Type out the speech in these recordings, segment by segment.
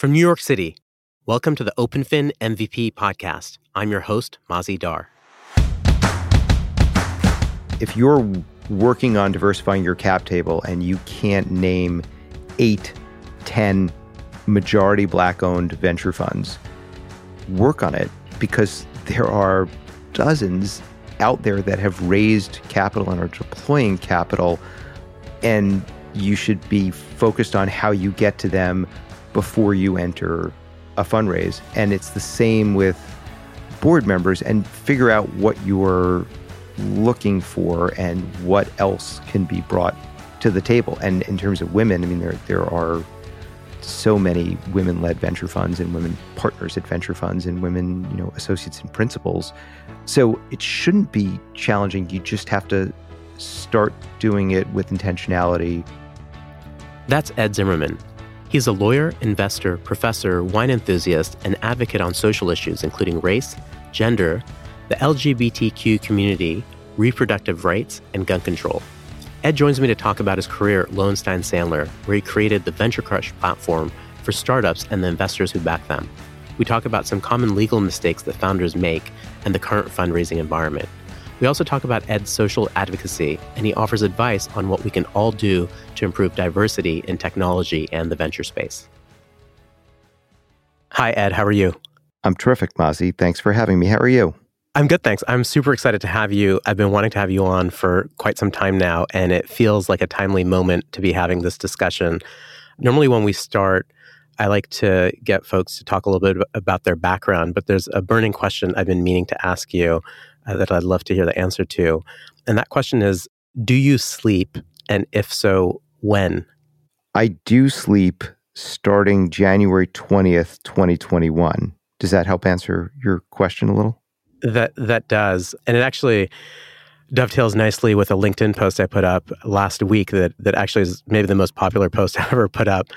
From New York City, welcome to the OpenFin MVP podcast. I'm your host, Mazy Dar. If you're working on diversifying your cap table and you can't name eight, ten majority black owned venture funds, work on it because there are dozens out there that have raised capital and are deploying capital. And you should be focused on how you get to them before you enter a fundraise. And it's the same with board members and figure out what you're looking for and what else can be brought to the table. And in terms of women, I mean, there, there are so many women-led venture funds and women partners at venture funds and women, you know, associates and principals. So it shouldn't be challenging. You just have to start doing it with intentionality. That's Ed Zimmerman. He's a lawyer, investor, professor, wine enthusiast, and advocate on social issues including race, gender, the LGBTQ community, reproductive rights, and gun control. Ed joins me to talk about his career at Lowenstein Sandler, where he created the Venture Crush platform for startups and the investors who back them. We talk about some common legal mistakes that founders make and the current fundraising environment. We also talk about Ed's social advocacy, and he offers advice on what we can all do to improve diversity in technology and the venture space. Hi, Ed. How are you? I'm terrific, Mazy. Thanks for having me. How are you? I'm good, thanks. I'm super excited to have you. I've been wanting to have you on for quite some time now, and it feels like a timely moment to be having this discussion. Normally, when we start, I like to get folks to talk a little bit about their background, but there's a burning question I've been meaning to ask you Uh, that I'd love to hear the answer to. And that question is Do you sleep? And if so, when? I do sleep starting January 20th, 2021. Does that help answer your question a little? That that does. And it actually dovetails nicely with a LinkedIn post I put up last week that that actually is maybe the most popular post I ever put up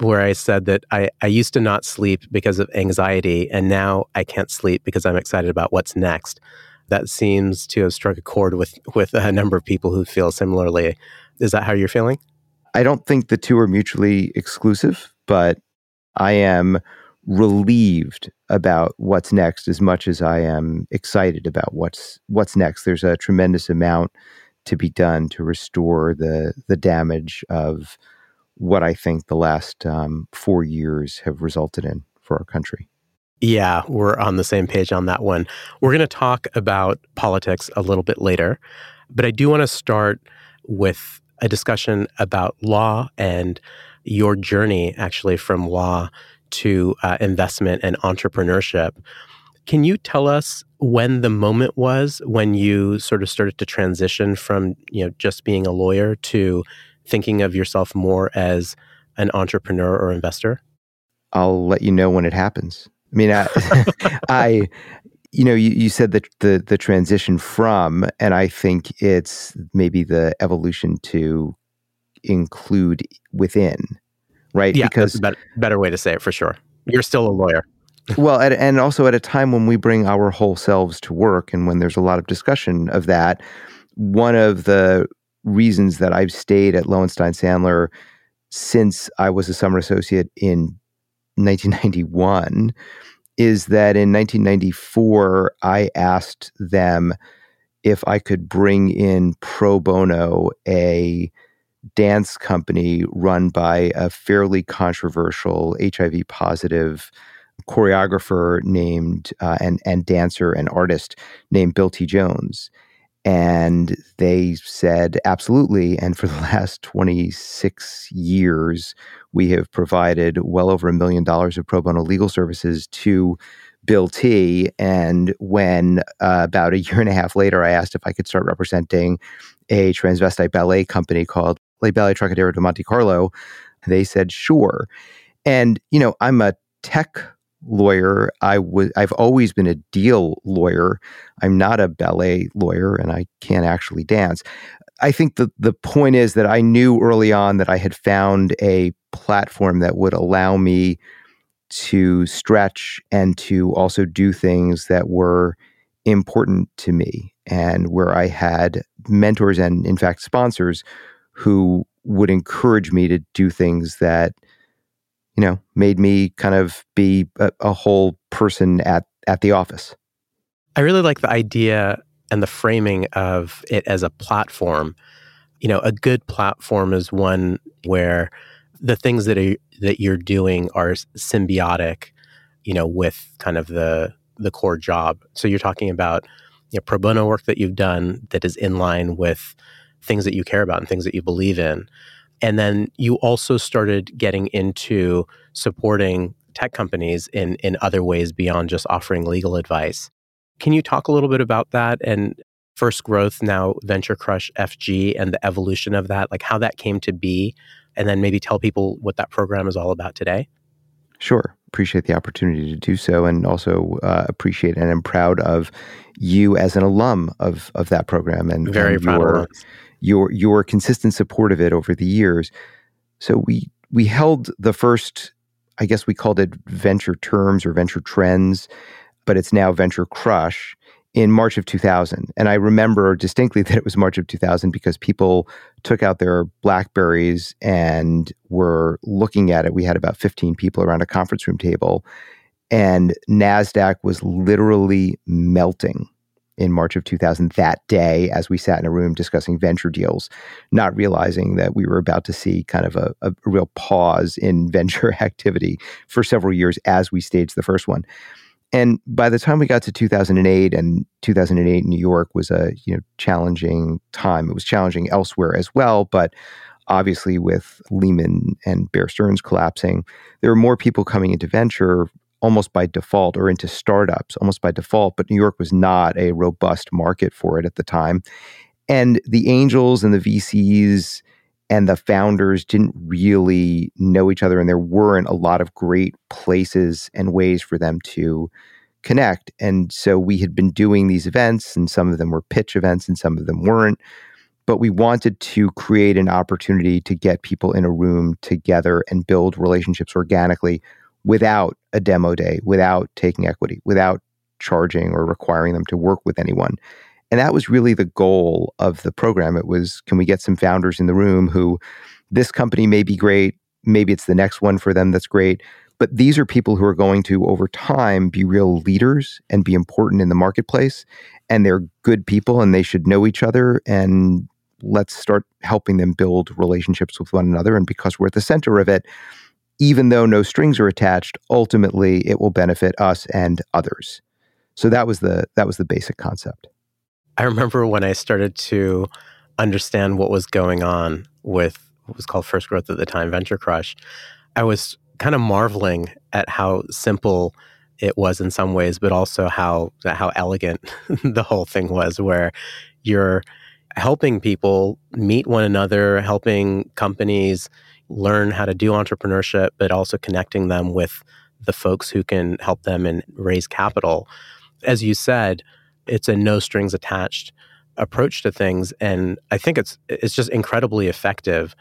where I said that I, I used to not sleep because of anxiety and now I can't sleep because I'm excited about what's next. That seems to have struck a chord with with a number of people who feel similarly. Is that how you're feeling? I don't think the two are mutually exclusive, but I am relieved about what's next as much as I am excited about what's what's next. There's a tremendous amount to be done to restore the the damage of what I think the last um, four years have resulted in for our country. Yeah, we're on the same page on that one. We're going to talk about politics a little bit later, but I do want to start with a discussion about law and your journey actually from law to uh, investment and entrepreneurship. Can you tell us when the moment was when you sort of started to transition from you know just being a lawyer to thinking of yourself more as an entrepreneur or investor? I'll let you know when it happens. I mean, I, I you know, you, you said that the the transition from, and I think it's maybe the evolution to include within right? Yeah, because that's a better, better way to say it for sure. You're still a lawyer. well, at, and also at a time when we bring our whole selves to work, and when there's a lot of discussion of that, one of the reasons that I've stayed at Lowenstein Sandler since I was a summer associate in 1991 is that in 1994 I asked them if I could bring in pro bono a dance company run by a fairly controversial HIV positive choreographer named uh, and and dancer and artist named Bill T. Jones. And they said, absolutely. And for the last 26 years, we have provided well over a million dollars of pro bono legal services to Bill T. And when uh, about a year and a half later, I asked if I could start representing a transvestite ballet company called Le Ballet Trockadero de Monte Carlo? They said, sure. And, you know, I'm a tech lawyer. I was I've always been a deal lawyer. I'm not a ballet lawyer and I can't actually dance. I think the the point is that I knew early on that I had found a platform that would allow me to stretch and to also do things that were important to me and where I had mentors and in fact sponsors who would encourage me to do things that you know, made me kind of be a, a whole person at at the office. I really like the idea and the framing of it as a platform. You know, a good platform is one where the things that are that you're doing are symbiotic, you know, with kind of the the core job. So you're talking about you know, pro bono work that you've done that is in line with things that you care about and things that you believe in. And then you also started getting into supporting tech companies in in other ways beyond just offering legal advice. Can you talk a little bit about that and First Growth, now Venture Crush FG, and the evolution of that, like how that came to be, and then maybe tell people what that program is all about today? Sure. Appreciate the opportunity to do so, and also uh, appreciate and am proud of you as an alum of of that program, and very and proud your, of your your consistent support of it over the years. So we we held the first, I guess we called it Venture Terms or Venture Trends but it's now Venture Crush in March of 2000. And I remember distinctly that it was March of 2000 because people took out their Blackberries and were looking at it. We had about 15 people around a conference room table, and NASDAQ was literally melting in March of 2000 that day as we sat in a room discussing venture deals, not realizing that we were about to see kind of a, a real pause in venture activity for several years as we staged the first one. And by the time we got to 2008 and 2008 New York was a you know challenging time. It was challenging elsewhere as well, but obviously with Lehman and Bear Stearns collapsing, there were more people coming into venture almost by default or into startups almost by default, but New York was not a robust market for it at the time. And the angels and the VCs and the founders didn't really know each other and there weren't a lot of great places and ways for them to connect and so we had been doing these events and some of them were pitch events and some of them weren't but we wanted to create an opportunity to get people in a room together and build relationships organically without a demo day without taking equity without charging or requiring them to work with anyone and that was really the goal of the program. It was can we get some founders in the room who this company may be great, maybe it's the next one for them that's great, but these are people who are going to over time be real leaders and be important in the marketplace and they're good people and they should know each other and let's start helping them build relationships with one another and because we're at the center of it even though no strings are attached ultimately it will benefit us and others so that was the that was the basic concept I remember when I started to understand what was going on with what was called First Growth at the time, Venture Crush. I was kind of marveling at how simple it was in some ways, but also how how elegant the whole thing was, where you're helping people meet one another, helping companies learn how to do entrepreneurship, but also connecting them with the folks who can help them and raise capital. As you said, it's a no strings attached approach to things and i think it's it's just incredibly effective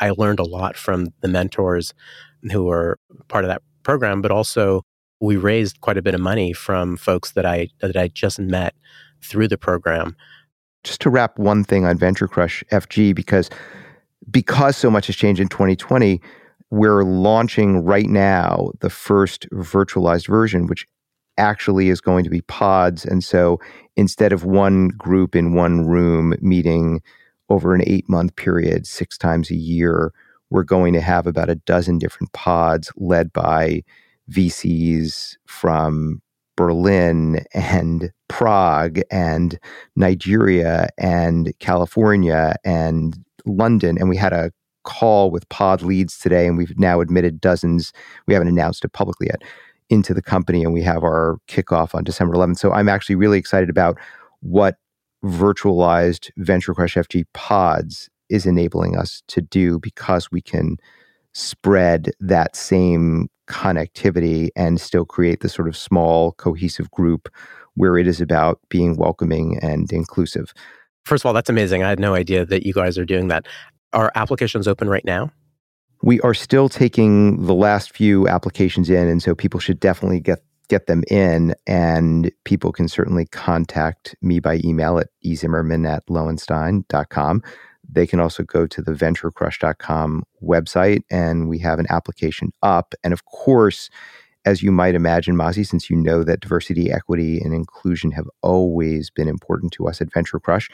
i learned a lot from the mentors who were part of that program but also we raised quite a bit of money from folks that i that i just met through the program just to wrap one thing on venture crush fg because because so much has changed in 2020 we're launching right now the first virtualized version which actually is going to be pods. And so instead of one group in one room meeting over an eight month period, six times a year, we're going to have about a dozen different pods led by VCs from Berlin and Prague and Nigeria and California and London. And we had a call with pod leads today, and we've now admitted dozens. We haven't announced it publicly yet into the company and we have our kickoff on December 11th. So I'm actually really excited about what virtualized Venture Crush FG pods is enabling us to do because we can spread that same connectivity and still create the sort of small cohesive group where it is about being welcoming and inclusive. First of all, that's amazing. I had no idea that you guys are doing that. Are applications open right now? we are still taking the last few applications in, and so people should definitely get get them in. And people can certainly contact me by email at ezimmerman at lowenstein.com. they can also go to the venturecrush.com website and we have an application up. And of course, as you might imagine, Mazy, since you know that diversity, equity, and inclusion have always been important to us at Venture Crush,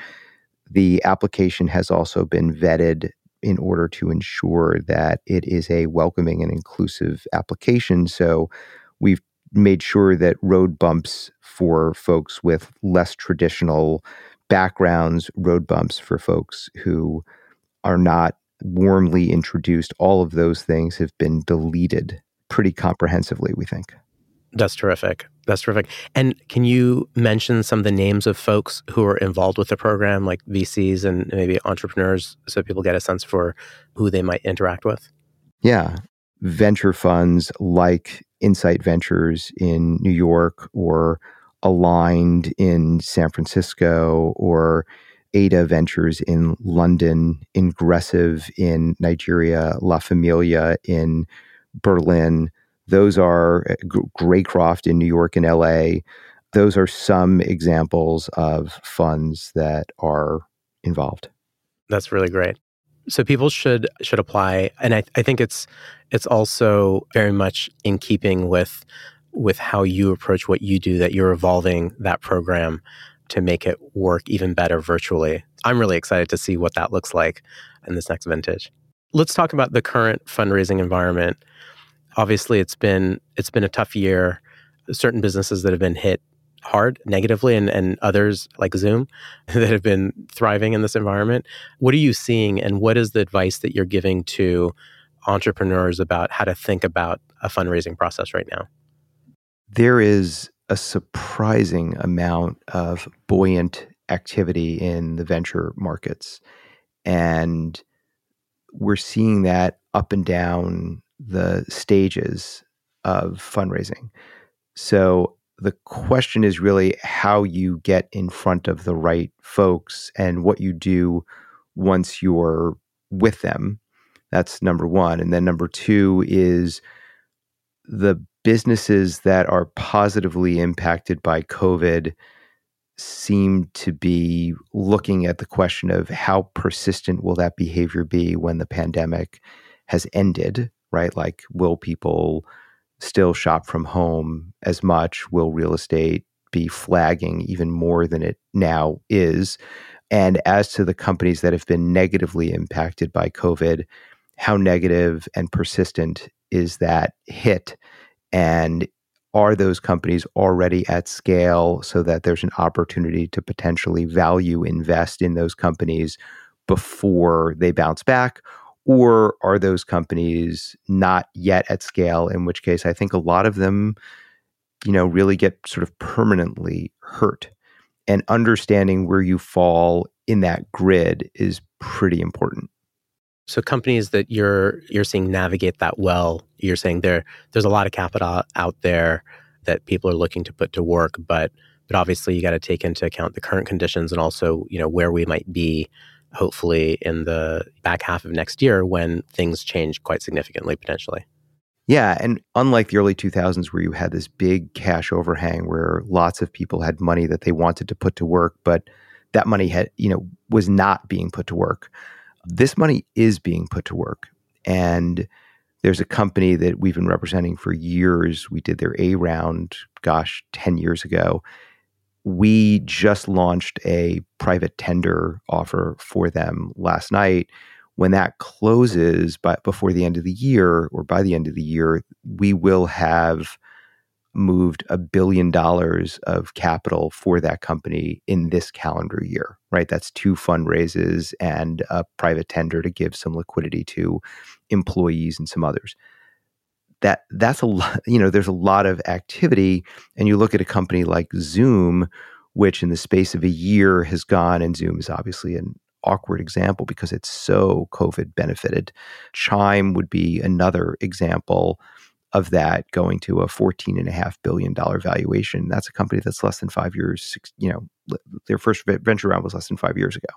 the application has also been vetted in order to ensure that it is a welcoming and inclusive application. So we've made sure that road bumps for folks with less traditional backgrounds, road bumps for folks who are not warmly introduced, all of those things have been deleted pretty comprehensively, we think. That's terrific. That's terrific. And can you mention some of the names of folks who are involved with the program, like VCs and maybe entrepreneurs, so people get a sense for who they might interact with? Yeah. Venture funds like Insight Ventures in New York or Aligned in San Francisco or Ada Ventures in London, Ingressive in Nigeria, La Famiglia in Berlin. Those are eh, Greycroft in New York and LA. Those are some examples of funds that are involved. That's really great. So people should should apply, and I, I think it's it's also very much in keeping with with how you approach what you do that you're evolving that program to make it work even better virtually. I'm really excited to see what that looks like in this next vintage. Let's talk about the current fundraising environment obviously it's been it's been a tough year. Certain businesses that have been hit hard negatively and, and others like Zoom that have been thriving in this environment. What are you seeing and what is the advice that you're giving to entrepreneurs about how to think about a fundraising process right now? There is a surprising amount of buoyant activity in the venture markets. And we're seeing that up and down the stages of fundraising. So the question is really how you get in front of the right folks and what you do once you're with them. That's number one. And then number two is the businesses that are positively impacted by COVID seem to be looking at the question of how persistent will that behavior be when the pandemic has ended right? Like, will people still shop from home as much? Will real estate be flagging even more than it now is? And as to the companies that have been negatively impacted by COVID, how negative and persistent is that hit? And are those companies already at scale so that there's an opportunity to potentially value invest in those companies before they bounce back? Or are those companies not yet at scale? In which case, I think a lot of them, you know, really get sort of permanently hurt. And understanding where you fall in that grid is pretty important. So companies that you're you're seeing navigate that well, you're saying there there's a lot of capital out there that people are looking to put to work, but but obviously you got to take into account the current conditions and also you know where we might be hopefully in the back half of next year when things change quite significantly potentially. Yeah, and unlike the early 2000s where you had this big cash overhang where lots of people had money that they wanted to put to work but that money had, you know, was not being put to work. This money is being put to work. And there's a company that we've been representing for years. We did their A round, gosh, 10 years ago we just launched a private tender offer for them last night. When that closes by, before the end of the year or by the end of the year, we will have moved a billion dollars of capital for that company in this calendar year, right? That's two fundraises and a private tender to give some liquidity to employees and some others. That that's a lot you know there's a lot of activity and you look at a company like zoom which in the space of a year has gone and zoom is obviously an awkward example because it's so covid benefited. Chime would be another example of that going to a $14.5 billion valuation that's a company that's less than five years six, you know their first venture round was less than five years ago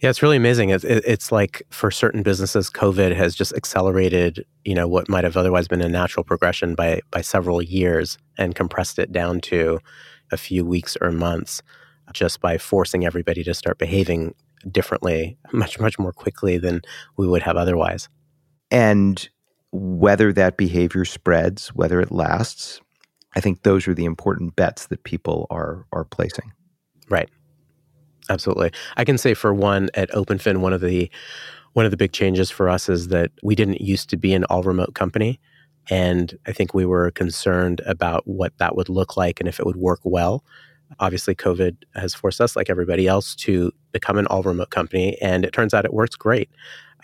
yeah, it's really amazing. It's, it's like for certain businesses, COVID has just accelerated, you know, what might have otherwise been a natural progression by by several years and compressed it down to a few weeks or months, just by forcing everybody to start behaving differently, much, much more quickly than we would have otherwise. And whether that behavior spreads, whether it lasts, I think those are the important bets that people are are placing. Right. Absolutely. I can say for one at OpenFin, one of the one of the big changes for us is that we didn't used to be an all remote company. And I think we were concerned about what that would look like and if it would work well. Obviously, COVID has forced us, like everybody else, to become an all remote company. And it turns out it works great.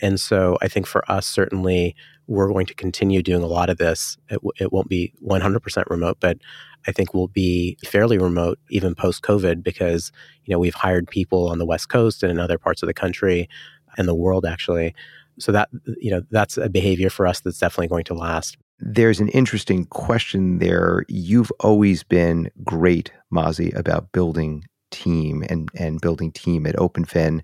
And so I think for us, certainly, we're going to continue doing a lot of this. It, w- it won't be 100% remote, but I think we'll be fairly remote even post COVID because, you know, we've hired people on the West Coast and in other parts of the country and the world actually. So that, you know, that's a behavior for us that's definitely going to last. There's an interesting question there. You've always been great, Mazy, about building team and, and building team at OpenFin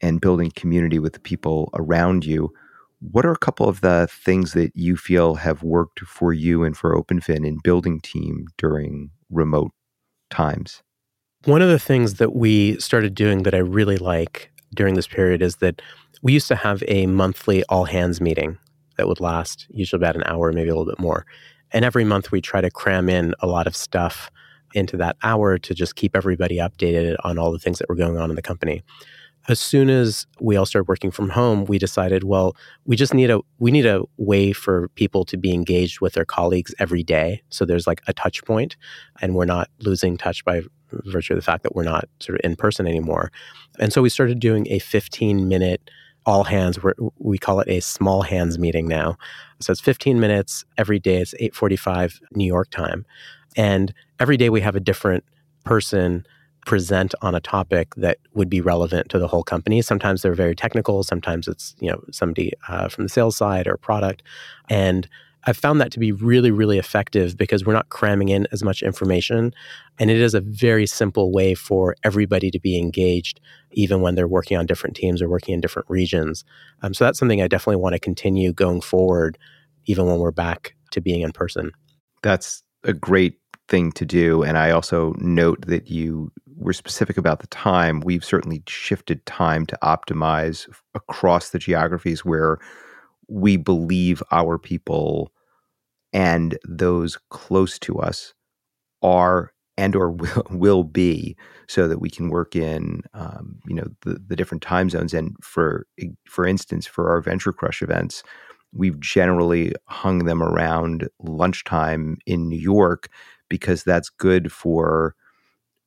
and building community with the people around you. What are a couple of the things that you feel have worked for you and for OpenFin in building team during remote times? One of the things that we started doing that I really like during this period is that we used to have a monthly all hands meeting that would last usually about an hour, maybe a little bit more. And every month we try to cram in a lot of stuff into that hour to just keep everybody updated on all the things that were going on in the company as soon as we all started working from home, we decided, well, we just need a we need a way for people to be engaged with their colleagues every day. So there's like a touch point, and we're not losing touch by virtue of the fact that we're not sort of in person anymore. And so we started doing a 15 minute all hands. we call it a small hands meeting now. So it's 15 minutes every day. It's 8:45 New York time, and every day we have a different person present on a topic that would be relevant to the whole company. Sometimes they're very technical. Sometimes it's you know somebody uh, from the sales side or product, and I've found that to be really, really effective because we're not cramming in as much information. And it is a very simple way for everybody to be engaged, even when they're working on different teams or working in different regions. Um, so that's something I definitely want to continue going forward, even when we're back to being in person. That's a great thing to do. And I also note that you were specific about the time. We've certainly shifted time to optimize across the geographies where we believe our people and those close to us are and or will, will be so that we can work in um, you know the, the different time zones and for for instance for our venture crush events we've generally hung them around lunchtime in new york because that's good for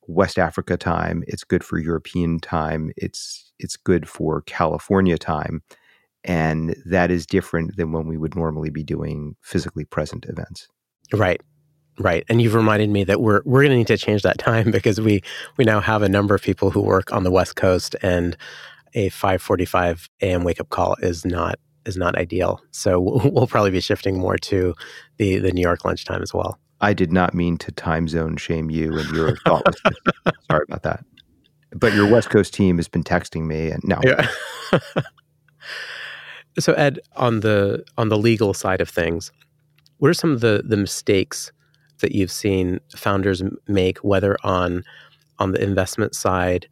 West Africa time, it's good for European time, it's it's good for California time. And that is different than when we would normally be doing physically present events. Right. Right. And you've reminded me that we're we're gonna need to change that time because we we now have a number of people who work on the West Coast and a 5:45 a.m. wake up call is not is not ideal. So we'll, we'll probably be shifting more to the the New York lunchtime as well. I did not mean to time zone shame you and your thoughtless. Sorry about that. But your West Coast team has been texting me, and no. Yeah. so Ed, on the on the legal side of things, what are some of the the mistakes that you've seen founders make, whether on on the investment side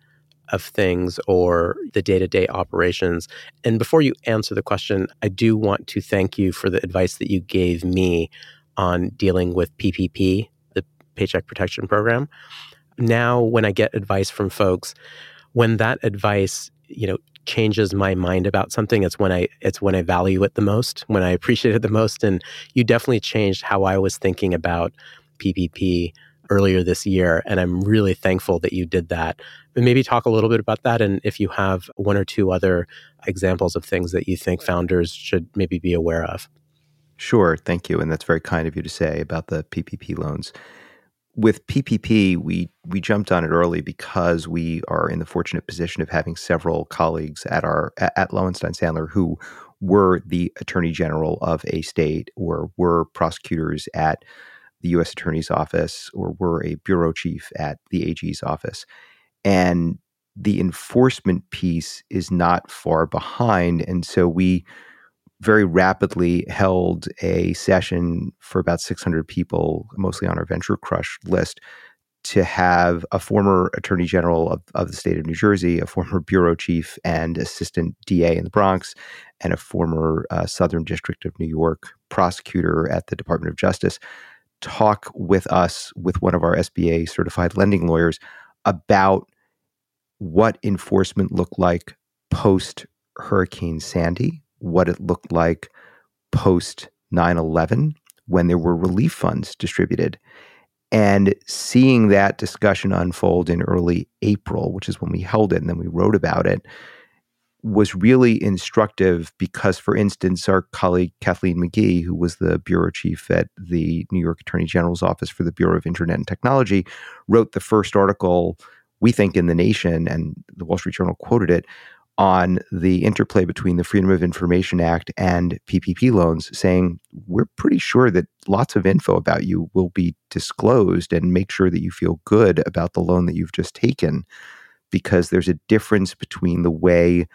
of things or the day to day operations? And before you answer the question, I do want to thank you for the advice that you gave me on dealing with PPP, the Paycheck Protection Program. Now, when I get advice from folks, when that advice, you know, changes my mind about something, it's when I it's when I value it the most, when I appreciate it the most. And you definitely changed how I was thinking about PPP earlier this year. And I'm really thankful that you did that. But maybe talk a little bit about that. And if you have one or two other examples of things that you think founders should maybe be aware of. Sure, thank you, and that's very kind of you to say about the PPP loans. With PPP, we we jumped on it early because we are in the fortunate position of having several colleagues at our at Lowenstein Sandler who were the attorney general of a state or were prosecutors at the U.S. Attorney's Office or were a bureau chief at the AG's office, and the enforcement piece is not far behind, and so we very rapidly held a session for about 600 people, mostly on our Venture Crush list, to have a former attorney general of, of the state of New Jersey, a former bureau chief and assistant DA in the Bronx, and a former uh, Southern District of New York prosecutor at the Department of Justice talk with us, with one of our SBA certified lending lawyers, about what enforcement looked like post Hurricane Sandy, what it looked like post 9 11 when there were relief funds distributed. And seeing that discussion unfold in early April, which is when we held it and then we wrote about it, was really instructive because, for instance, our colleague Kathleen McGee, who was the bureau chief at the New York Attorney General's office for the Bureau of Internet and Technology, wrote the first article, we think, in the nation, and the Wall Street Journal quoted it, on the interplay between the Freedom of Information Act and PPP loans, saying, We're pretty sure that lots of info about you will be disclosed and make sure that you feel good about the loan that you've just taken, because there's a difference between the way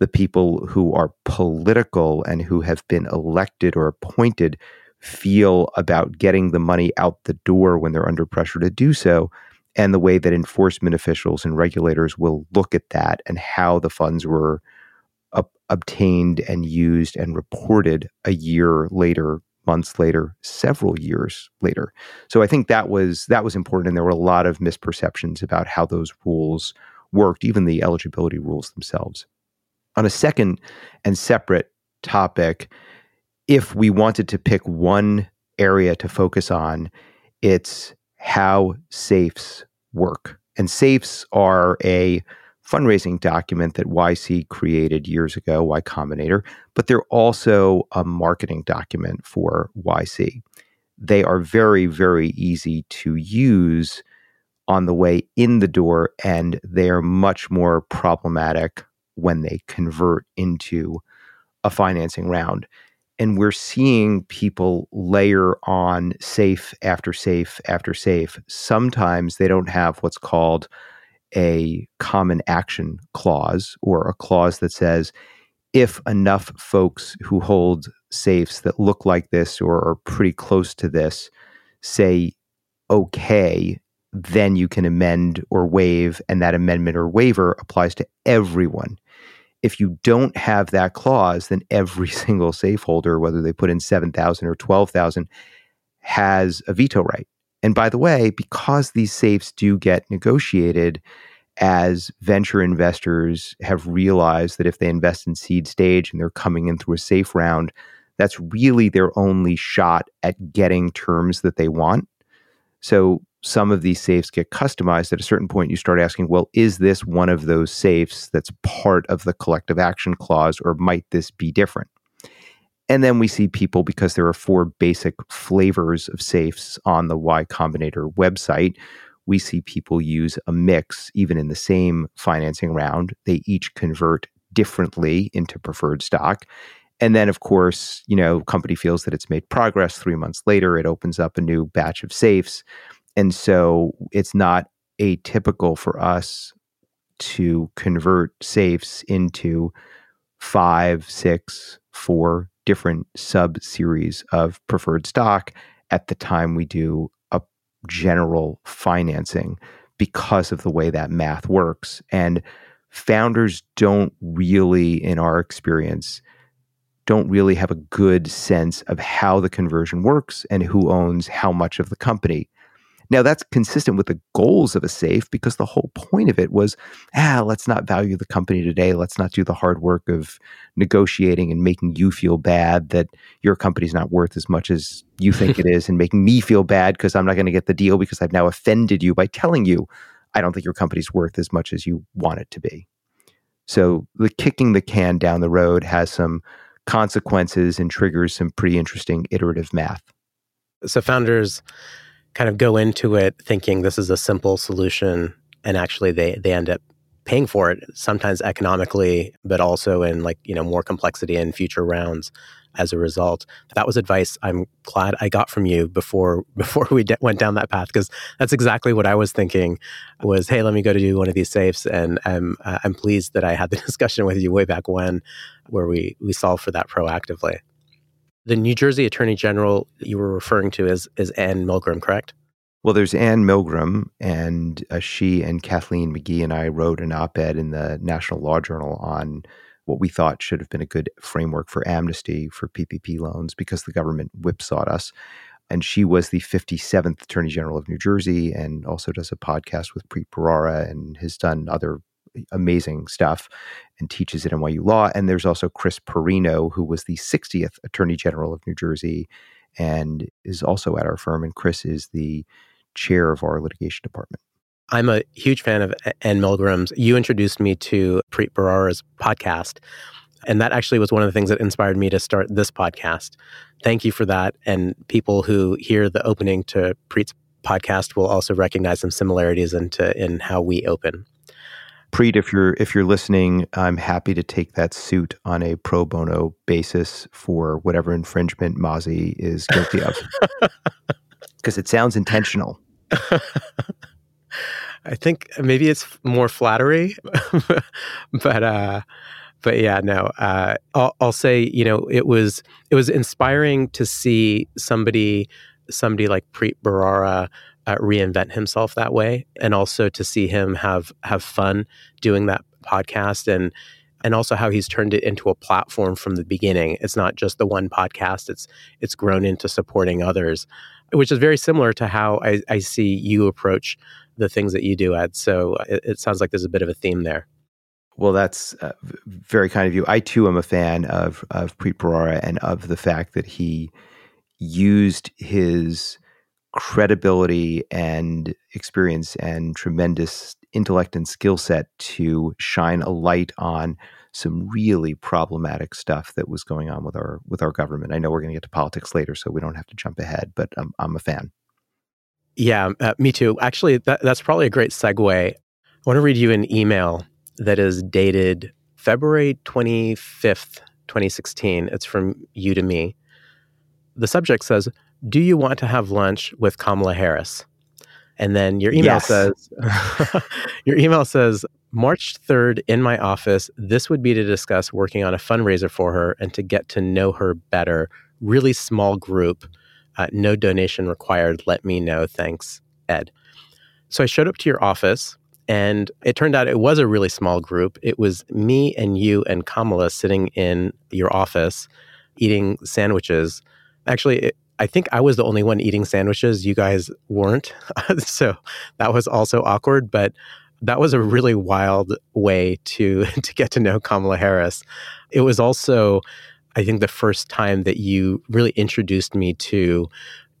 the people who are political and who have been elected or appointed feel about getting the money out the door when they're under pressure to do so and the way that enforcement officials and regulators will look at that and how the funds were ob- obtained and used and reported a year later months later several years later. So i think that was that was important and there were a lot of misperceptions about how those rules worked even the eligibility rules themselves. On a second and separate topic if we wanted to pick one area to focus on it's how safes work. And safes are a fundraising document that YC created years ago, Y Combinator, but they're also a marketing document for YC. They are very, very easy to use on the way in the door, and they are much more problematic when they convert into a financing round and we're seeing people layer on safe after safe after safe. Sometimes they don't have what's called a common action clause or a clause that says if enough folks who hold safes that look like this or are pretty close to this say okay, then you can amend or waive, and that amendment or waiver applies to everyone if you don't have that clause, then every single safe holder, whether they put in 7,000 or 12,000, has a veto right. And by the way, because these safes do get negotiated, as venture investors have realized that if they invest in seed stage and they're coming in through a safe round, that's really their only shot at getting terms that they want. So some of these safes get customized at a certain point you start asking well is this one of those safes that's part of the collective action clause or might this be different? And then we see people because there are four basic flavors of safes on the y combinator website we see people use a mix even in the same financing round. They each convert differently into preferred stock. And then of course you know company feels that it's made progress. 3 months later it opens up a new batch of safes and so it's not atypical for us to convert safes into five, six, four different sub series of preferred stock at the time we do a general financing because of the way that math works. And founders don't really, in our experience, don't really have a good sense of how the conversion works and who owns how much of the company. Now, that's consistent with the goals of a safe because the whole point of it was ah, let's not value the company today. Let's not do the hard work of negotiating and making you feel bad that your company's not worth as much as you think it is and making me feel bad because I'm not going to get the deal because I've now offended you by telling you I don't think your company's worth as much as you want it to be. So, the kicking the can down the road has some consequences and triggers some pretty interesting iterative math. So, founders kind of go into it thinking this is a simple solution and actually they they end up paying for it sometimes economically but also in like you know more complexity in future rounds as a result. That was advice i'm glad i got from you before before we de- went down that path because that's exactly what i was thinking was hey let me go to do one of these safes and i'm uh, i'm pleased that i had the discussion with you way back when where we we solved for that proactively the New Jersey Attorney General you were referring to is is Anne Milgram, correct? Well, there's Anne Milgram, and uh, she and Kathleen McGee and I wrote an op ed in the National Law Journal on what we thought should have been a good framework for amnesty for PPP loans because the government whipsawed us. And she was the 57th Attorney General of New Jersey and also does a podcast with Preet Bharara and has done other amazing stuff and teaches at NYU Law. And there's also Chris Porrino, who was the 60th Attorney General of New Jersey and is also at our firm. And Chris is the chair of our litigation department. I'm a huge fan of Anne Milgram's. You introduced me to Preet Bharara's podcast. And that actually was one of the things that inspired me to start this podcast. Thank you for that. And people who hear the opening to Preet's podcast will also recognize some similarities into in how we open. Preet, if you're if you're listening, I'm happy to take that suit on a pro bono basis for whatever infringement Mazy is guilty of. Because it sounds intentional. I think maybe it's more flattery, but uh, but yeah, no. Uh, I'll, I'll say you know it was it was inspiring to see somebody somebody like Preet Bharara uh, reinvent himself that way, and also to see him have have fun doing that podcast and and also how he's turned it into a platform from the beginning. It's not just the one podcast; it's it's grown into supporting others, which is very similar to how I, I see you approach the things that you do, Ed. So it, it sounds like there's a bit of a theme there. Well, that's uh, very kind of you. I too am a fan of of Preet Bharara and of the fact that he used his credibility and experience and tremendous intellect and skill set to shine a light on some really problematic stuff that was going on with our with our government. I know we're going to get to politics later, so we don't have to jump ahead, but I'm, I'm a fan. Yeah, uh, me too. Actually, that, that's probably a great segue. I want to read you an email that is dated February 25th, 2016. It's from you to me. The subject says, Do you want to have lunch with Kamala Harris? And then your email yes. says, Your email says, March 3rd in my office, this would be to discuss working on a fundraiser for her and to get to know her better. Really small group uh, no donation required. Let me know. Thanks, Ed. So I showed up to your office, and it turned out it was a really small group. It was me and you and Kamala sitting in your office eating sandwiches. Actually, it, I think I was the only one eating sandwiches. You guys weren't. so that was also awkward, but that was a really wild way to to get to know Kamala Harris. It was also I think the first time that you really introduced me to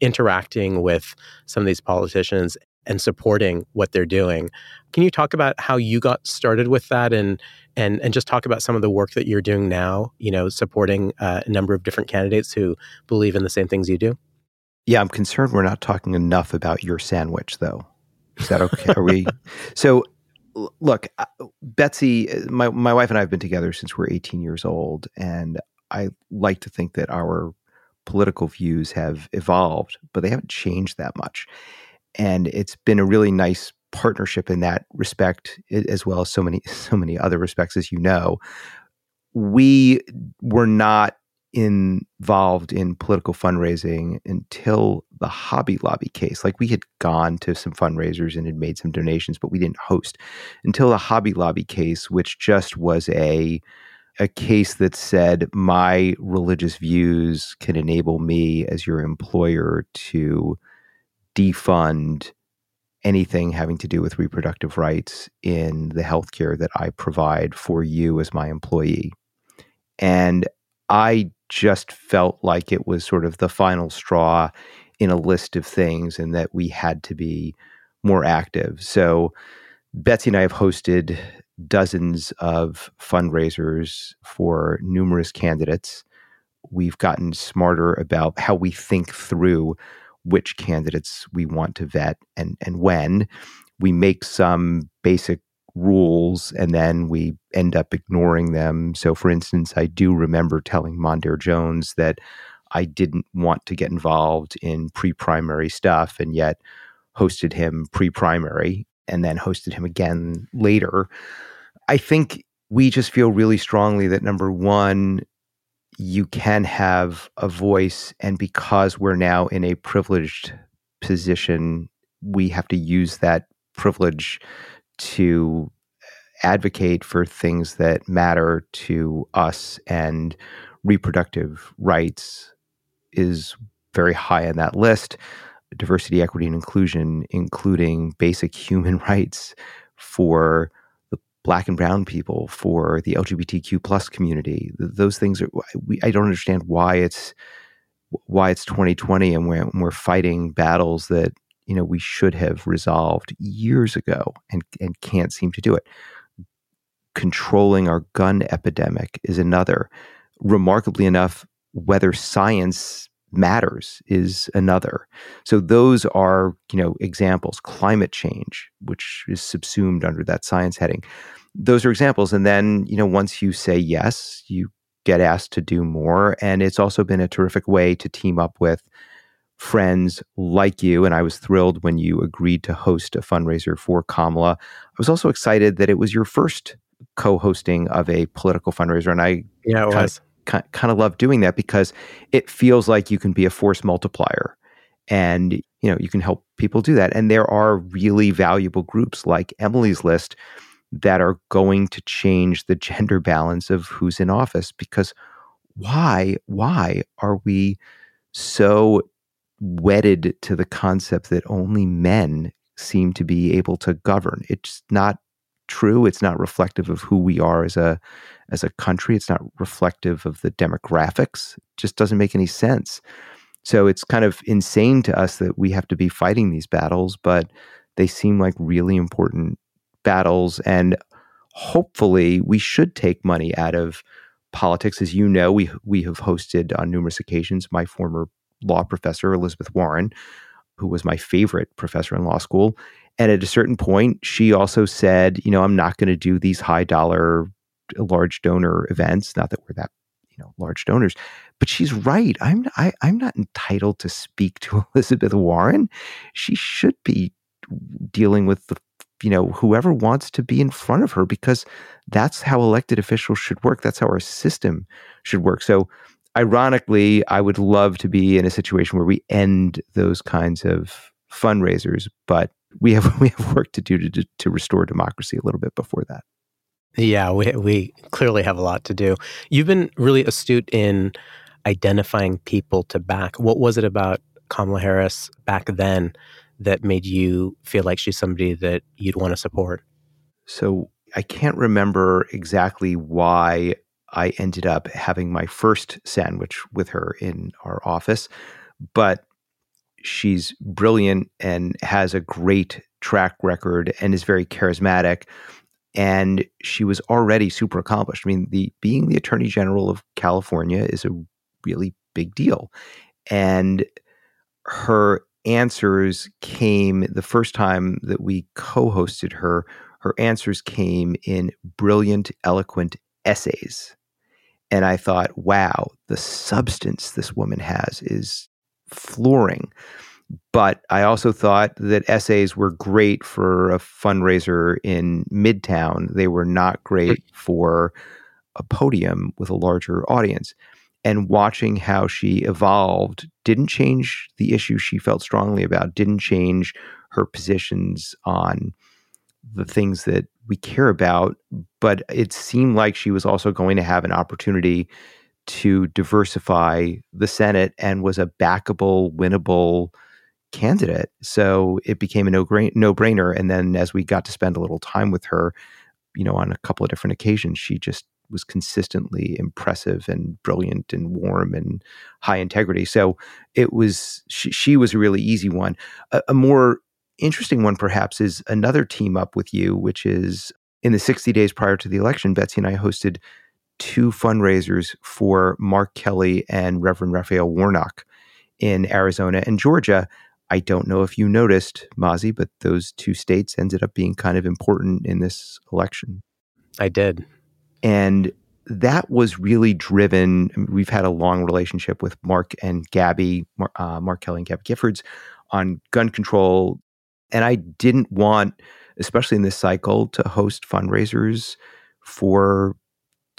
interacting with some of these politicians and supporting what they're doing. Can you talk about how you got started with that and and and just talk about some of the work that you're doing now, you know, supporting uh, a number of different candidates who believe in the same things you do? Yeah, I'm concerned we're not talking enough about your sandwich though. Is that okay? Are we So look, uh, Betsy, uh, my my wife and I have been together since we're 18 years old and I like to think that our political views have evolved, but they haven't changed that much. And it's been a really nice partnership in that respect, as well as so many, so many other respects, as you know. We were not involved in political fundraising until the Hobby Lobby case. Like we had gone to some fundraisers and had made some donations, but we didn't host until the Hobby Lobby case, which just was a a case that said my religious views can enable me as your employer to defund anything having to do with reproductive rights in the healthcare that I provide for you as my employee. And I just felt like it was sort of the final straw in a list of things and that we had to be more active. So Betsy and I have hosted dozens of fundraisers for numerous candidates. We've gotten smarter about how we think through which candidates we want to vet and, and when. We make some basic rules and then we end up ignoring them. So, for instance, I do remember telling Mondaire Jones that I didn't want to get involved in pre primary stuff and yet hosted him pre primary and then hosted him again later. I think we just feel really strongly that number one, you can have a voice, and because we're now in a privileged position, we have to use that privilege to advocate for things that matter to us and reproductive rights is very high on that list. Diversity equity and inclusion including basic human rights for black and brown people for the lgbtq plus community. Those things are we, i don't understand why it's why it's 2020 and we're, we're fighting battles that you know we should have resolved years ago and and can't seem to do it. Controlling our gun epidemic is another. Remarkably enough whether science matters is another so those are you know examples climate change which is subsumed under that science heading those are examples and then you know once you say yes you get asked to do more and it's also been a terrific way to team up with friends like you. And I was thrilled when you agreed to host a fundraiser for Kamala. I was also excited that it was your first co hosting of a political fundraiser. And I yeah, it was. Of, kind of love doing that because it feels like you can be a force multiplier and you know you can help people do that and there are really valuable groups like emily's list that are going to change the gender balance of who's in office because why why are we so wedded to the concept that only men seem to be able to govern. It's not true. It's not reflective of who we are as a as a country. It's not reflective of the demographics. It just doesn't make any sense. So it's kind of insane to us that we have to be fighting these battles, but they seem like really important battles and hopefully we should take money out of politics as you know we we have hosted on numerous occasions my former law professor, Elizabeth Warren, who was my favorite professor in law school. And at a certain point, she also said, you know, I'm not going to do these high dollar, large donor events. Not that we're that, you know, large donors, but she's right. I'm I, I'm not entitled to speak to Elizabeth Warren. She should be dealing with the you know whoever wants to be in front of her because that's how elected officials should work that's how our system should work so ironically, I would love to be in a situation where we end those kinds of fundraisers, but we have we have work to do to to restore democracy a little bit before that. Yeah, we we clearly have a lot to do. You've been really astute in identifying people to back. What was it about Kamala Harris back then that made you feel like she's somebody that you'd want to support? So I can't remember exactly why I ended up having my first sandwich with her in our office. But she's brilliant and has a great track record and is very charismatic. And she was already super accomplished. I mean, the being the Attorney General of California is a really big deal. And her answers came the first time that we co-hosted her, her answers came in brilliant, eloquent essays and I thought, wow, the substance this woman has is flooring. But I also thought that essays were great for a fundraiser in Midtown. They were not great for a podium with a larger audience. And watching how she evolved didn't change the issue she felt strongly about, didn't change her positions on the things that we care about, but it seemed like she was also going to have an opportunity to diversify the Senate and was a backable, winnable candidate. So it became a no brainer. And then as we got to spend a little time with her, you know, on a couple of different occasions, she just was consistently impressive and brilliant and warm and high integrity. So it was she, she was a really easy one. A, a more interesting one, perhaps, is another team up with you, which is in the 60 days prior to the election, Betsy and I hosted two fundraisers for Mark Kelly and Reverend Raphael Warnock in Arizona and Georgia. I don't know if you noticed, Mazy, but those two states ended up being kind of important in this election. I did. And that was really driven. we've had a long relationship with Mark and Gabby, uh, Mark Kelly and Gabby Giffords on gun control, and I didn't want, especially in this cycle, to host fundraisers for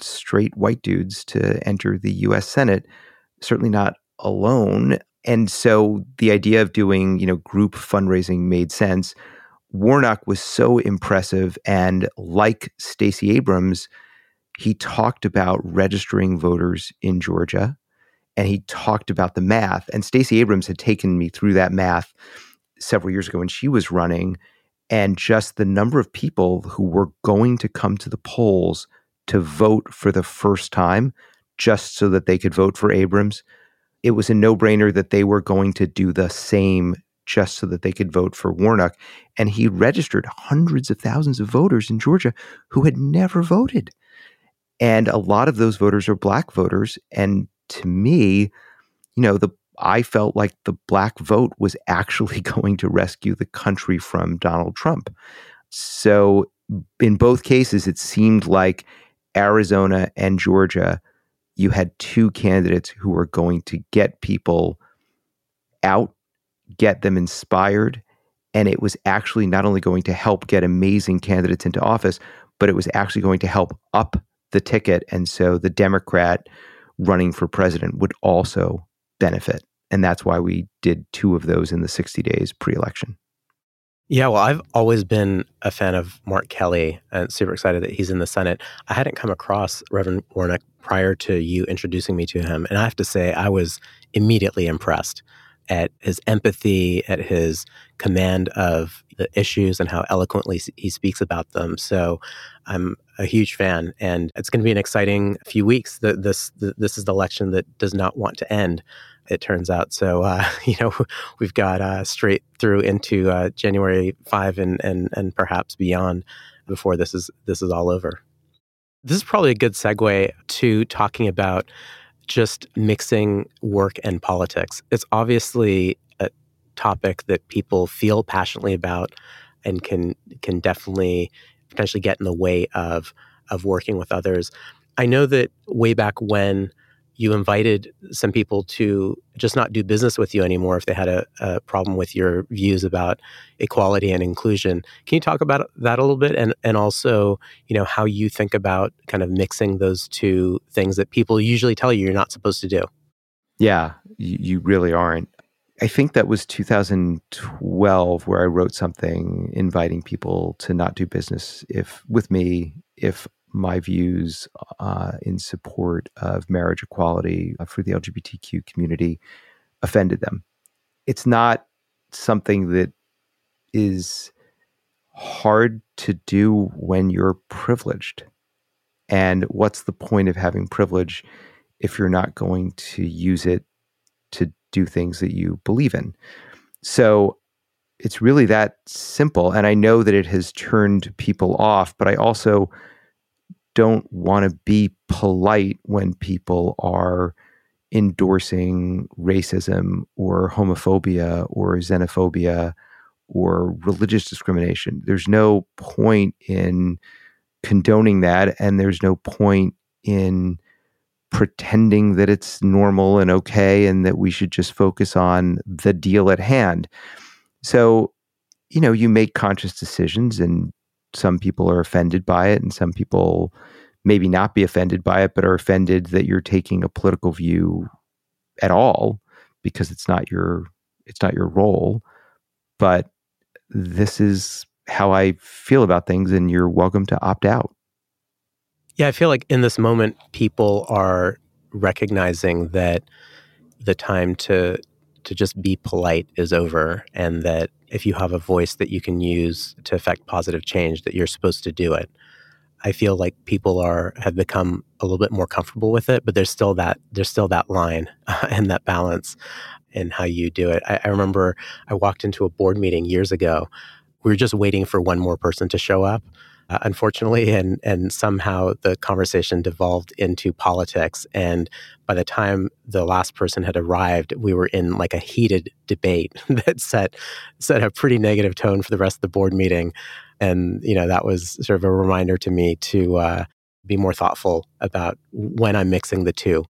straight white dudes to enter the US Senate, certainly not alone. And so the idea of doing, you know, group fundraising made sense. Warnock was so impressive and like Stacey Abrams, he talked about registering voters in Georgia and he talked about the math. And Stacey Abrams had taken me through that math several years ago when she was running, and just the number of people who were going to come to the polls to vote for the first time just so that they could vote for Abrams. It was a no brainer that they were going to do the same just so that they could vote for Warnock. And he registered hundreds of thousands of voters in Georgia who had never voted. And a lot of those voters are black voters. And to me, you know, the I felt like the black vote was actually going to rescue the country from Donald Trump. So in both cases, it seemed like Arizona and Georgia, you had two candidates who were going to get people out, get them inspired. And it was actually not only going to help get amazing candidates into office, but it was actually going to help up the ticket. And so the Democrat running for president would also benefit. And that's why we did two of those in the 60 days pre election. Yeah, well, I've always been a fan of Mark Kelly and super excited that he's in the Senate. I hadn't come across Reverend Warnock prior to you introducing me to him. And I have to say, I was immediately impressed at his empathy, at his command of the issues and how eloquently he speaks about them. So I'm a huge fan, and it's going to be an exciting few weeks. This this is the election that does not want to end it turns out. So, uh, you know, we've got uh, straight through into uh, January 5 and, and, and perhaps beyond before this is, this is all over. This is probably a good segue to talking about just mixing work and politics. It's obviously a topic that people feel passionately about and can can definitely potentially get in the way of of working with others. I know that way back when you invited some people to just not do business with you anymore if they had a, a, problem with your views about equality and inclusion. Can you talk about that a little bit and, and also, you know, how you think about kind of mixing those two things that people usually tell you you're not supposed to do? Yeah, you, really aren't. I think that was 2012 where I wrote something inviting people to not do business if with me if my views uh, in support of marriage equality for the LGBTQ community offended them. It's not something that is hard to do when you're privileged. And what's the point of having privilege if you're not going to use it to do things that you believe in? So it's really that simple. And I know that it has turned people off, but I also don't want to be polite when people are endorsing racism or homophobia or xenophobia or religious discrimination. There's no point in condoning that, and there's no point in pretending that it's normal and okay and that we should just focus on the deal at hand. So, you know, you make conscious decisions and some people are offended by it and some people maybe not be offended by it but are offended that you're taking a political view at all because it's not your it's not your role. But this is how i feel about things and you're welcome to opt out. Yeah i feel like in this moment people are recognizing that the time to to just be polite is over and that if you have a voice that you can use to affect positive change that you're supposed to do it. I feel like people are have become a little bit more comfortable with it but there's still that there's still that line and that balance in how you do it. I, I remember i walked into a board meeting years ago. We were just waiting for one more person to show up uh, unfortunately, and and somehow the conversation devolved into politics. And by the time the last person had arrived, we were in like a heated debate that set set a pretty negative tone for the rest of the board meeting. And you know that was sort of a reminder to me to uh, be more thoughtful about when I'm mixing the two.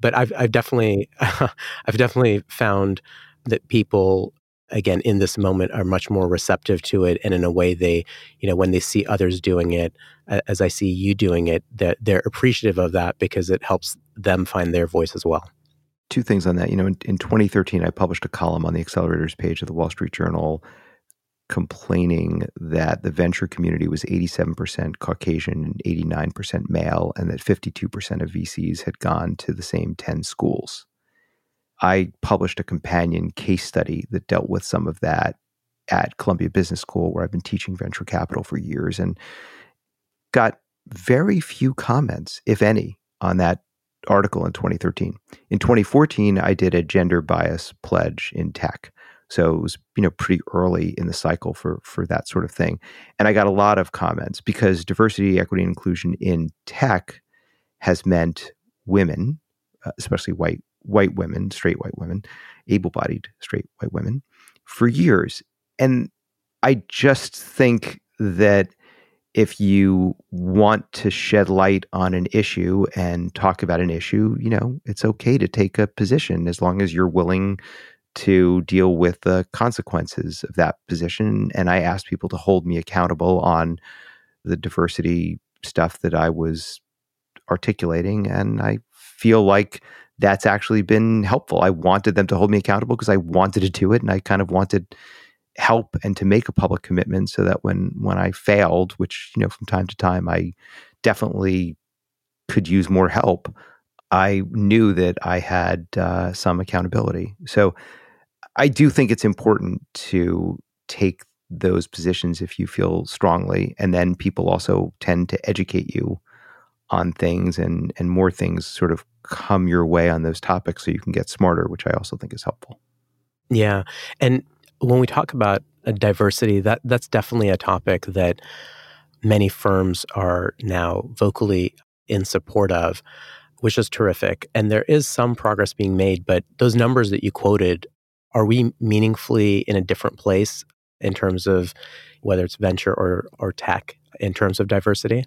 But I've I've definitely I've definitely found that people again in this moment are much more receptive to it and in a way they you know when they see others doing it as i see you doing it that they're appreciative of that because it helps them find their voice as well two things on that. You know, in, in 2013, I published a column on the accelerators page of the Wall Street Journal complaining that the venture community was 87% Caucasian and 89% male, and that 52% of VCs had gone to the same 10 schools. I published a companion case study that dealt with some of that at Columbia Business School, where I've been teaching venture capital for years, and got very few comments, if any, on that article in 2013. In 2014, I did a gender bias pledge in tech. So it was, you know, pretty early in the cycle for for that sort of thing. And I got a lot of comments because diversity, equity, and inclusion in tech has meant women, uh, especially white white women, straight white women, able-bodied straight white women for years. And I just think that if you want to shed light on an issue and talk about an issue, you know, it's okay to take a position as long as you're willing to deal with the consequences of that position. And I asked people to hold me accountable on the diversity stuff that I was articulating. And I feel like that's actually been helpful. I wanted them to hold me accountable because I wanted to do it and I kind of wanted help and to make a public commitment so that when when I failed, which you know from time to time I definitely could use more help, I knew that I had uh, some accountability. So I do think it's important to take those positions if you feel strongly, and then people also tend to educate you on things, and and more things sort of come your way on those topics, so you can get smarter, which I also think is helpful. Yeah, and when we talk about diversity, that that's definitely a topic that many firms are now vocally in support of, which is terrific. And there is some progress being made, but those numbers that you quoted, are we meaningfully in a different place in terms of whether it's venture or or tech in terms of diversity?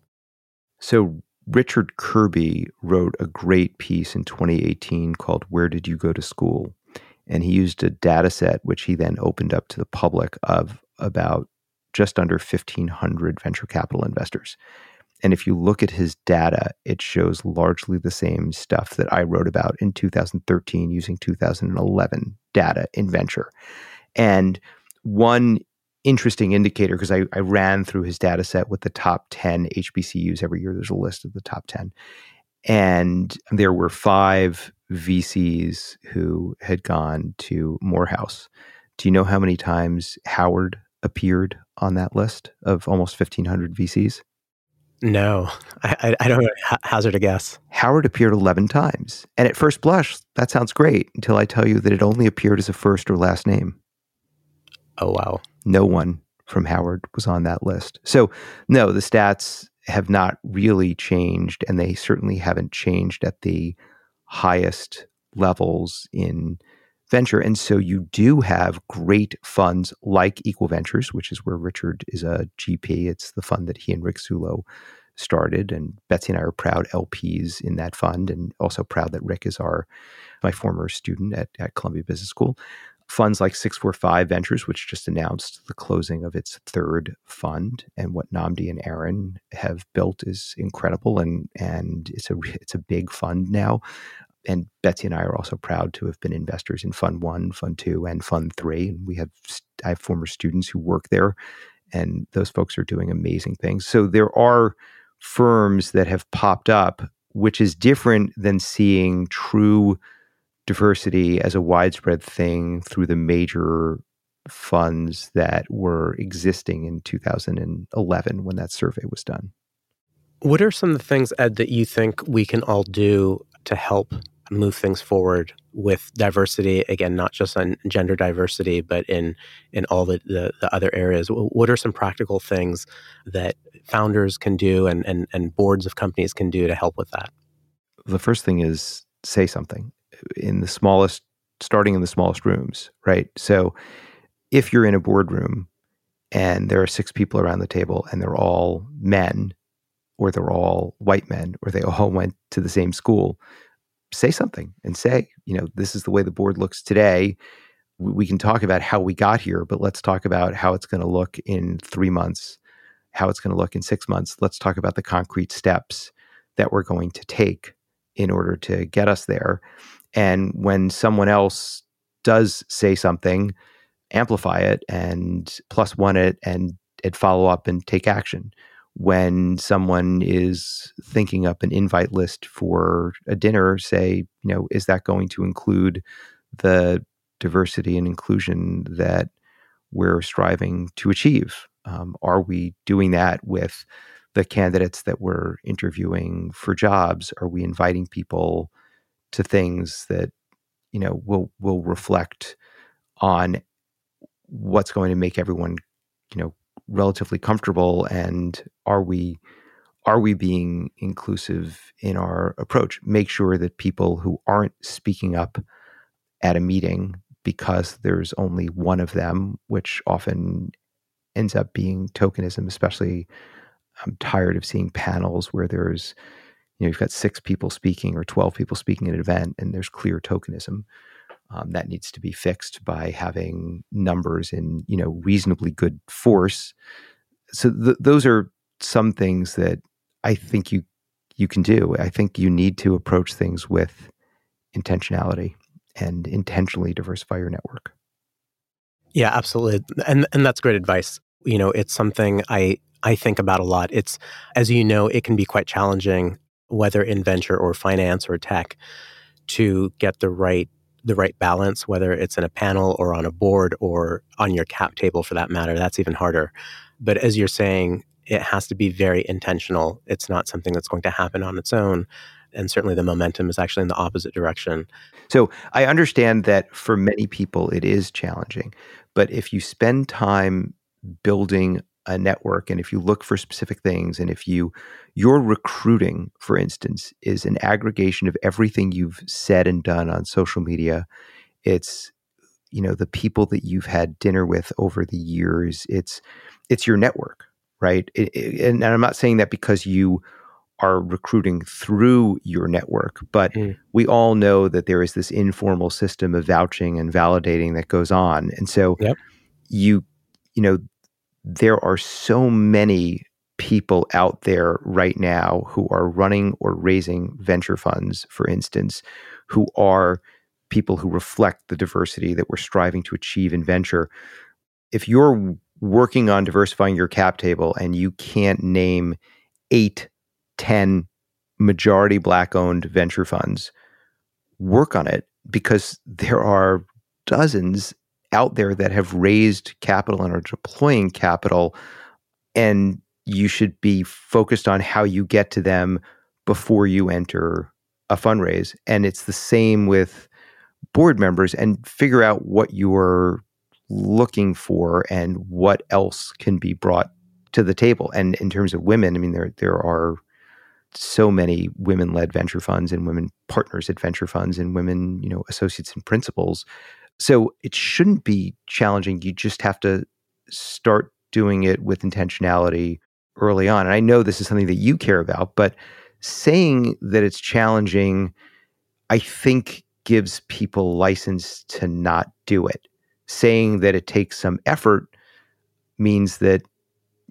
So Richard Kerby wrote a great piece in 2018 called Where Did You Go to School? And he used a data set, which he then opened up to the public, of about just under 1,500 venture capital investors. And if you look at his data, it shows largely the same stuff that I wrote about in 2013 using 2011 data in venture. And one interesting indicator, because I, I ran through his data set with the top 10 HBCUs every year, there's a list of the top 10. And there were five VCs who had gone to Morehouse. Do you know how many times Howard appeared on that list of almost 1,500 VCs? No, I, I don't hazard a guess. Howard appeared 11 times. And at first blush, that sounds great until I tell you that it only appeared as a first or last name. Oh, wow. No one from Howard was on that list. So, no, the stats have not really changed, and they certainly haven't changed at the highest levels in venture. And so you do have great funds like Equal Ventures, which is where Richard is a GP. It's the fund that he and Rick Zullo started. And Betsy and I are proud LPs in that fund and also proud that Rick is our my former student at, at Columbia Business School. Funds like 645 Ventures, which just announced the closing of its third fund, and what Nnamdi and Aaron have built is incredible, and and it's a it's a big fund now and Betsy and I are also proud to have been investors in Fund One, Fund Two, and Fund Three. And we have I have former students who work there, and those folks are doing amazing things. So there are firms that have popped up, which is different than seeing true diversity as a widespread thing through the major funds that were existing in 2011 when that survey was done. What are some of the things, Ed, that you think we can all do to help move things forward with diversity? Again not just on gender diversity but in in all the, the, the, other areas. What are some practical things that founders can do and, and and boards of companies can do to help with that? The first thing is say something in the smallest starting in the smallest rooms right so if you're in a boardroom and there are six people around the table and they're all men or they're all white men or they all went to the same school say something and say, you know, this is the way the board looks today. We can talk about how we got here, but let's talk about how it's going to look in three months, how it's going to look in six months. Let's talk about the concrete steps that we're going to take in order to get us there. And when someone else does say something, amplify it and plus one it and it follow up and take action. When someone is thinking up an invite list for a dinner, say, you know, is that going to include the diversity and inclusion that we're striving to achieve? Um, are we doing that with the candidates that we're interviewing for jobs? Are we inviting people to things that you know will will reflect on what's going to make everyone you know relatively comfortable and are we are we being inclusive in our approach? Make sure that people who aren't speaking up at a meeting because there's only one of them which often ends up being tokenism especially i'm tired of seeing panels where there's you know you've got six people speaking or 12 people speaking at an event and there's clear tokenism um, that needs to be fixed by having numbers in you know reasonably good force. So th- those are some things that I think you you can do. I think you need to approach things with intentionality and intentionally diversify your network. Yeah, absolutely. And and that's great advice. You know, it's something I I think about a lot. It's as you know, it can be quite challenging whether in venture or finance or tech to get the right the right balance, whether it's in a panel or on a board or on your cap table for that matter. That's even harder. But as you're saying, it has to be very intentional. It's not something that's going to happen on its own. And certainly the momentum is actually in the opposite direction. So I understand that for many people it is challenging. But if you spend time building a network and if you look for specific things and if you your recruiting for instance is an aggregation of everything you've said and done on social media it's you know the people that you've had dinner with over the years it's it's your network right it, it, and, i'm not saying that because you are recruiting through your network but mm. we all know that there is this informal system of vouching and validating that goes on and so yep. you you know there are so many people out there right now who are running or raising venture funds, for instance, who are people who reflect the diversity that we're striving to achieve in venture. If you're working on diversifying your cap table and you can't name eight, ten majority black owned venture funds, work on it because there are dozens out there that have raised capital and are deploying capital and you should be focused on how you get to them before you enter a fundraise. And it's the same with board members and figure out what you're looking for and what else can be brought to the table. And in terms of women i mean there there are so many women led venture funds and women partners at venture funds and women you know associates and principals so it shouldn't be challenging. You just have to start doing it with intentionality early on. And I know this is something that you care about, but saying that it's challenging, I think gives people license to not do it. Saying that it takes some effort means that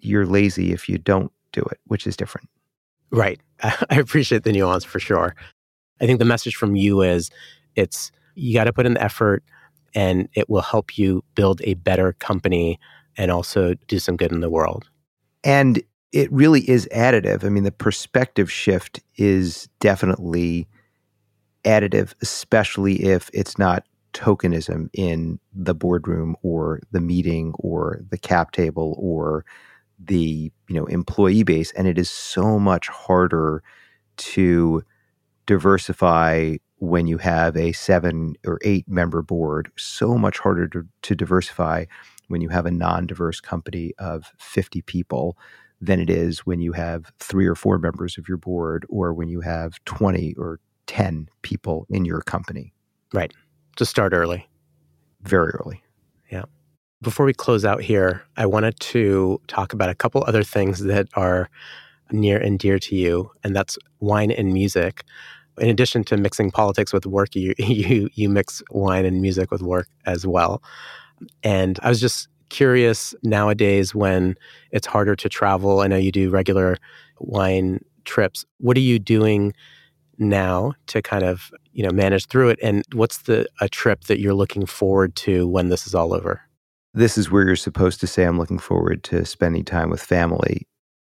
you're lazy if you don't do it, which is different. Right. I appreciate the nuance for sure. I think the message from you is it's you got to put in the effort and it will help you build a better company and also do some good in the world. And it really is additive. I mean, the perspective shift is definitely additive, especially if it's not tokenism in the boardroom or the meeting or the cap table or the you know employee base and it is so much harder to diversify when you have a seven or eight member board, so much harder to, to diversify when you have a non diverse company of 50 people than it is when you have three or four members of your board or when you have 20 or 10 people in your company. Right. To start early. Very early. Yeah. Before we close out here, I wanted to talk about a couple other things that are near and dear to you, and that's wine and music in addition to mixing politics with work, you you you mix wine and music with work as well. And I was just curious nowadays when it's harder to travel. I know you do regular wine trips. What are you doing now to kind of you know manage through it? And what's the a trip that you're looking forward to when this is all over? This is where you're supposed to say, I'm looking forward to spending time with family.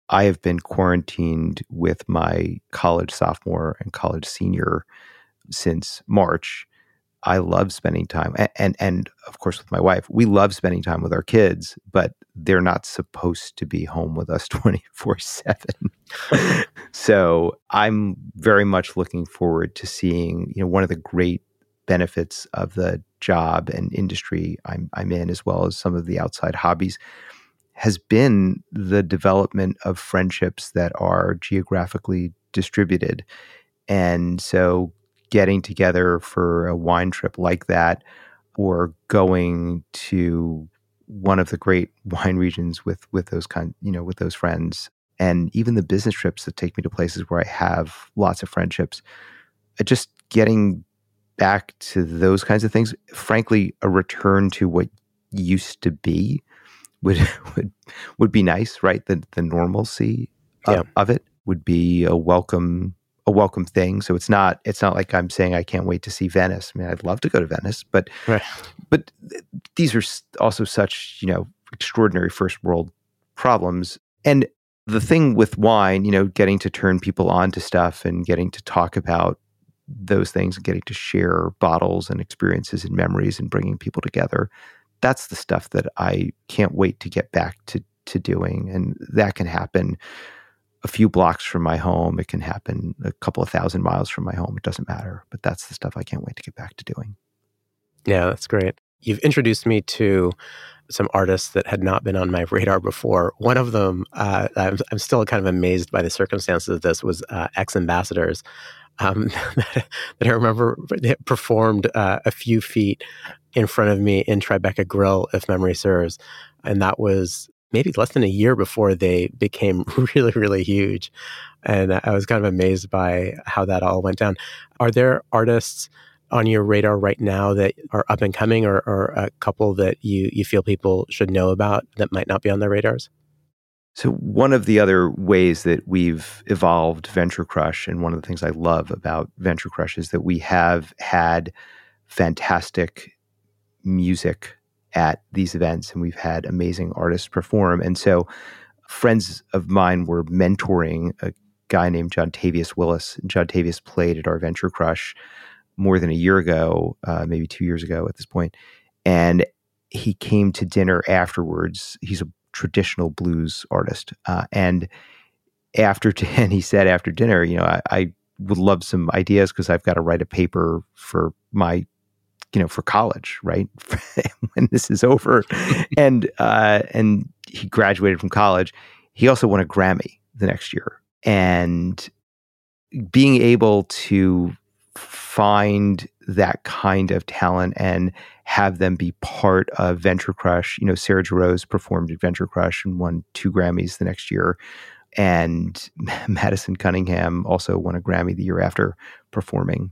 I have been quarantined with my college sophomore and college senior since March. I love spending time and, and, and of course with my wife. We love spending time with our kids, but they're not supposed to be home with us 24/7. so, I'm very much looking forward to seeing, you know, one of the great benefits of the job and industry I'm I'm in as well as some of the outside hobbies has been the development of friendships that are geographically distributed. And so getting together for a wine trip like that or going to one of the great wine regions with with those kind you know with those friends and even the business trips that take me to places where I have lots of friendships uh, just getting back to those kinds of things frankly a return to what used to be would would would be nice right the the normalcy of, of it would be a welcome a welcome thing. So it's not it's not like I'm saying I can't wait to see Venice. I mean, I'd love to go to Venice, but right. but these are also such you know extraordinary first world problems. And the thing with wine, you know, getting to turn people on to stuff and getting to talk about those things and getting to share bottles and experiences and memories and bringing people together. That's the stuff that I can't wait to get back to to doing, and that can happen a few blocks from my home. It can happen a couple of thousand miles from my home. It doesn't matter. But that's the stuff I can't wait to get back to doing. Yeah, that's great. You've introduced me to some artists that had not been on my radar before. One of them, uh, I'm, I'm, still kind of amazed by the circumstances of this, was uh, X Ambassadors. Um, that I remember performed uh, a few feet in front of me in Tribeca Grill, if memory serves. And that was maybe less than a year before they became really, really huge. And I was kind of amazed by how that all went down. Are there artists on your radar right now that are up and coming or, or a couple that you, you feel people should know about that might not be on their radars? So, one of the other ways that we've evolved Venture Crush, and one of the things I love about Venture Crush is that we have had fantastic music at these events and we've had amazing artists perform. And so friends of mine were mentoring a guy named Jontavious Willis. John Tavius played at our Venture Crush more than a year ago, uh, maybe two years ago at this point. And he came to dinner afterwards. He's a traditional blues artist. Uh, and after, and he said after dinner, you know, I, I would love some ideas because I've got to write a paper for my you know for college right? When this is over. And uh, and he graduated from college. He also won a grammy the next year. And being able to find that kind of talent and have them be part of Venture Crush. You know, Sarah Jarosz performed at Venture Crush and won two Grammys the next year. And Madison Cunningham also won a Grammy the year after performing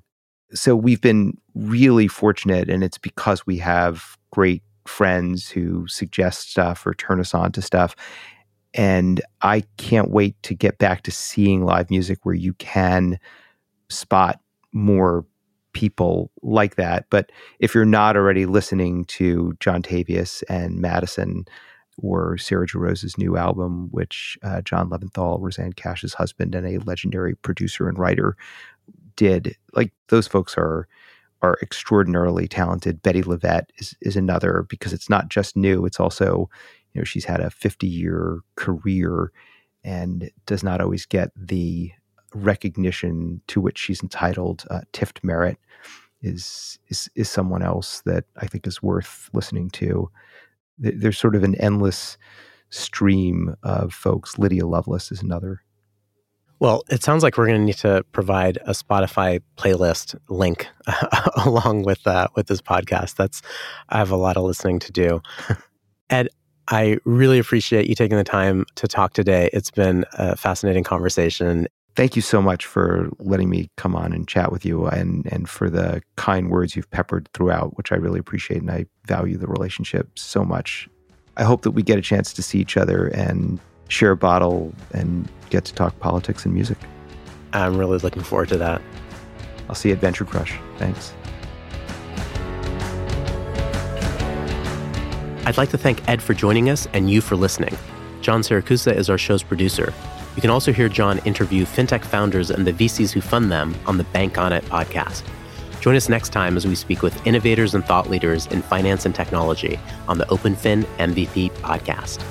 so we've been really fortunate, and it's because we have great friends who suggest stuff or turn us on to stuff. And I can't wait to get back to seeing live music where you can spot more people like that. But if you're not already listening to Jontavious and Madison or Sarah Jarosz's new album, which uh, John Leventhal, Rosanne Cash's husband, and a legendary producer and writer did like those folks are are extraordinarily talented. Bettye LaVette is is another because it's not just new; it's also you know she's had a fifty year career and does not always get the recognition to which she's entitled. Uh, Tift Merritt is is is someone else that I think is worth listening to. There's sort of an endless stream of folks. Lydia Loveless is another. Well, it sounds like we're going to need to provide a Spotify playlist link along with uh, with this podcast. That's I have a lot of listening to do. Ed, I really appreciate you taking the time to talk today. It's been a fascinating conversation. Thank you so much for letting me come on and chat with you and and for the kind words you've peppered throughout, which I really appreciate and I value the relationship so much. I hope that we get a chance to see each other and share a bottle and get to talk politics and music. I'm really looking forward to that. I'll see you at Venture Crush. Thanks. I'd like to thank Ed for joining us and you for listening. John Siracusa is our show's producer. You can also hear John interview fintech founders and the VCs who fund them on the Bank on It podcast. Join us next time as we speak with innovators and thought leaders in finance and technology on the OpenFin MVP podcast.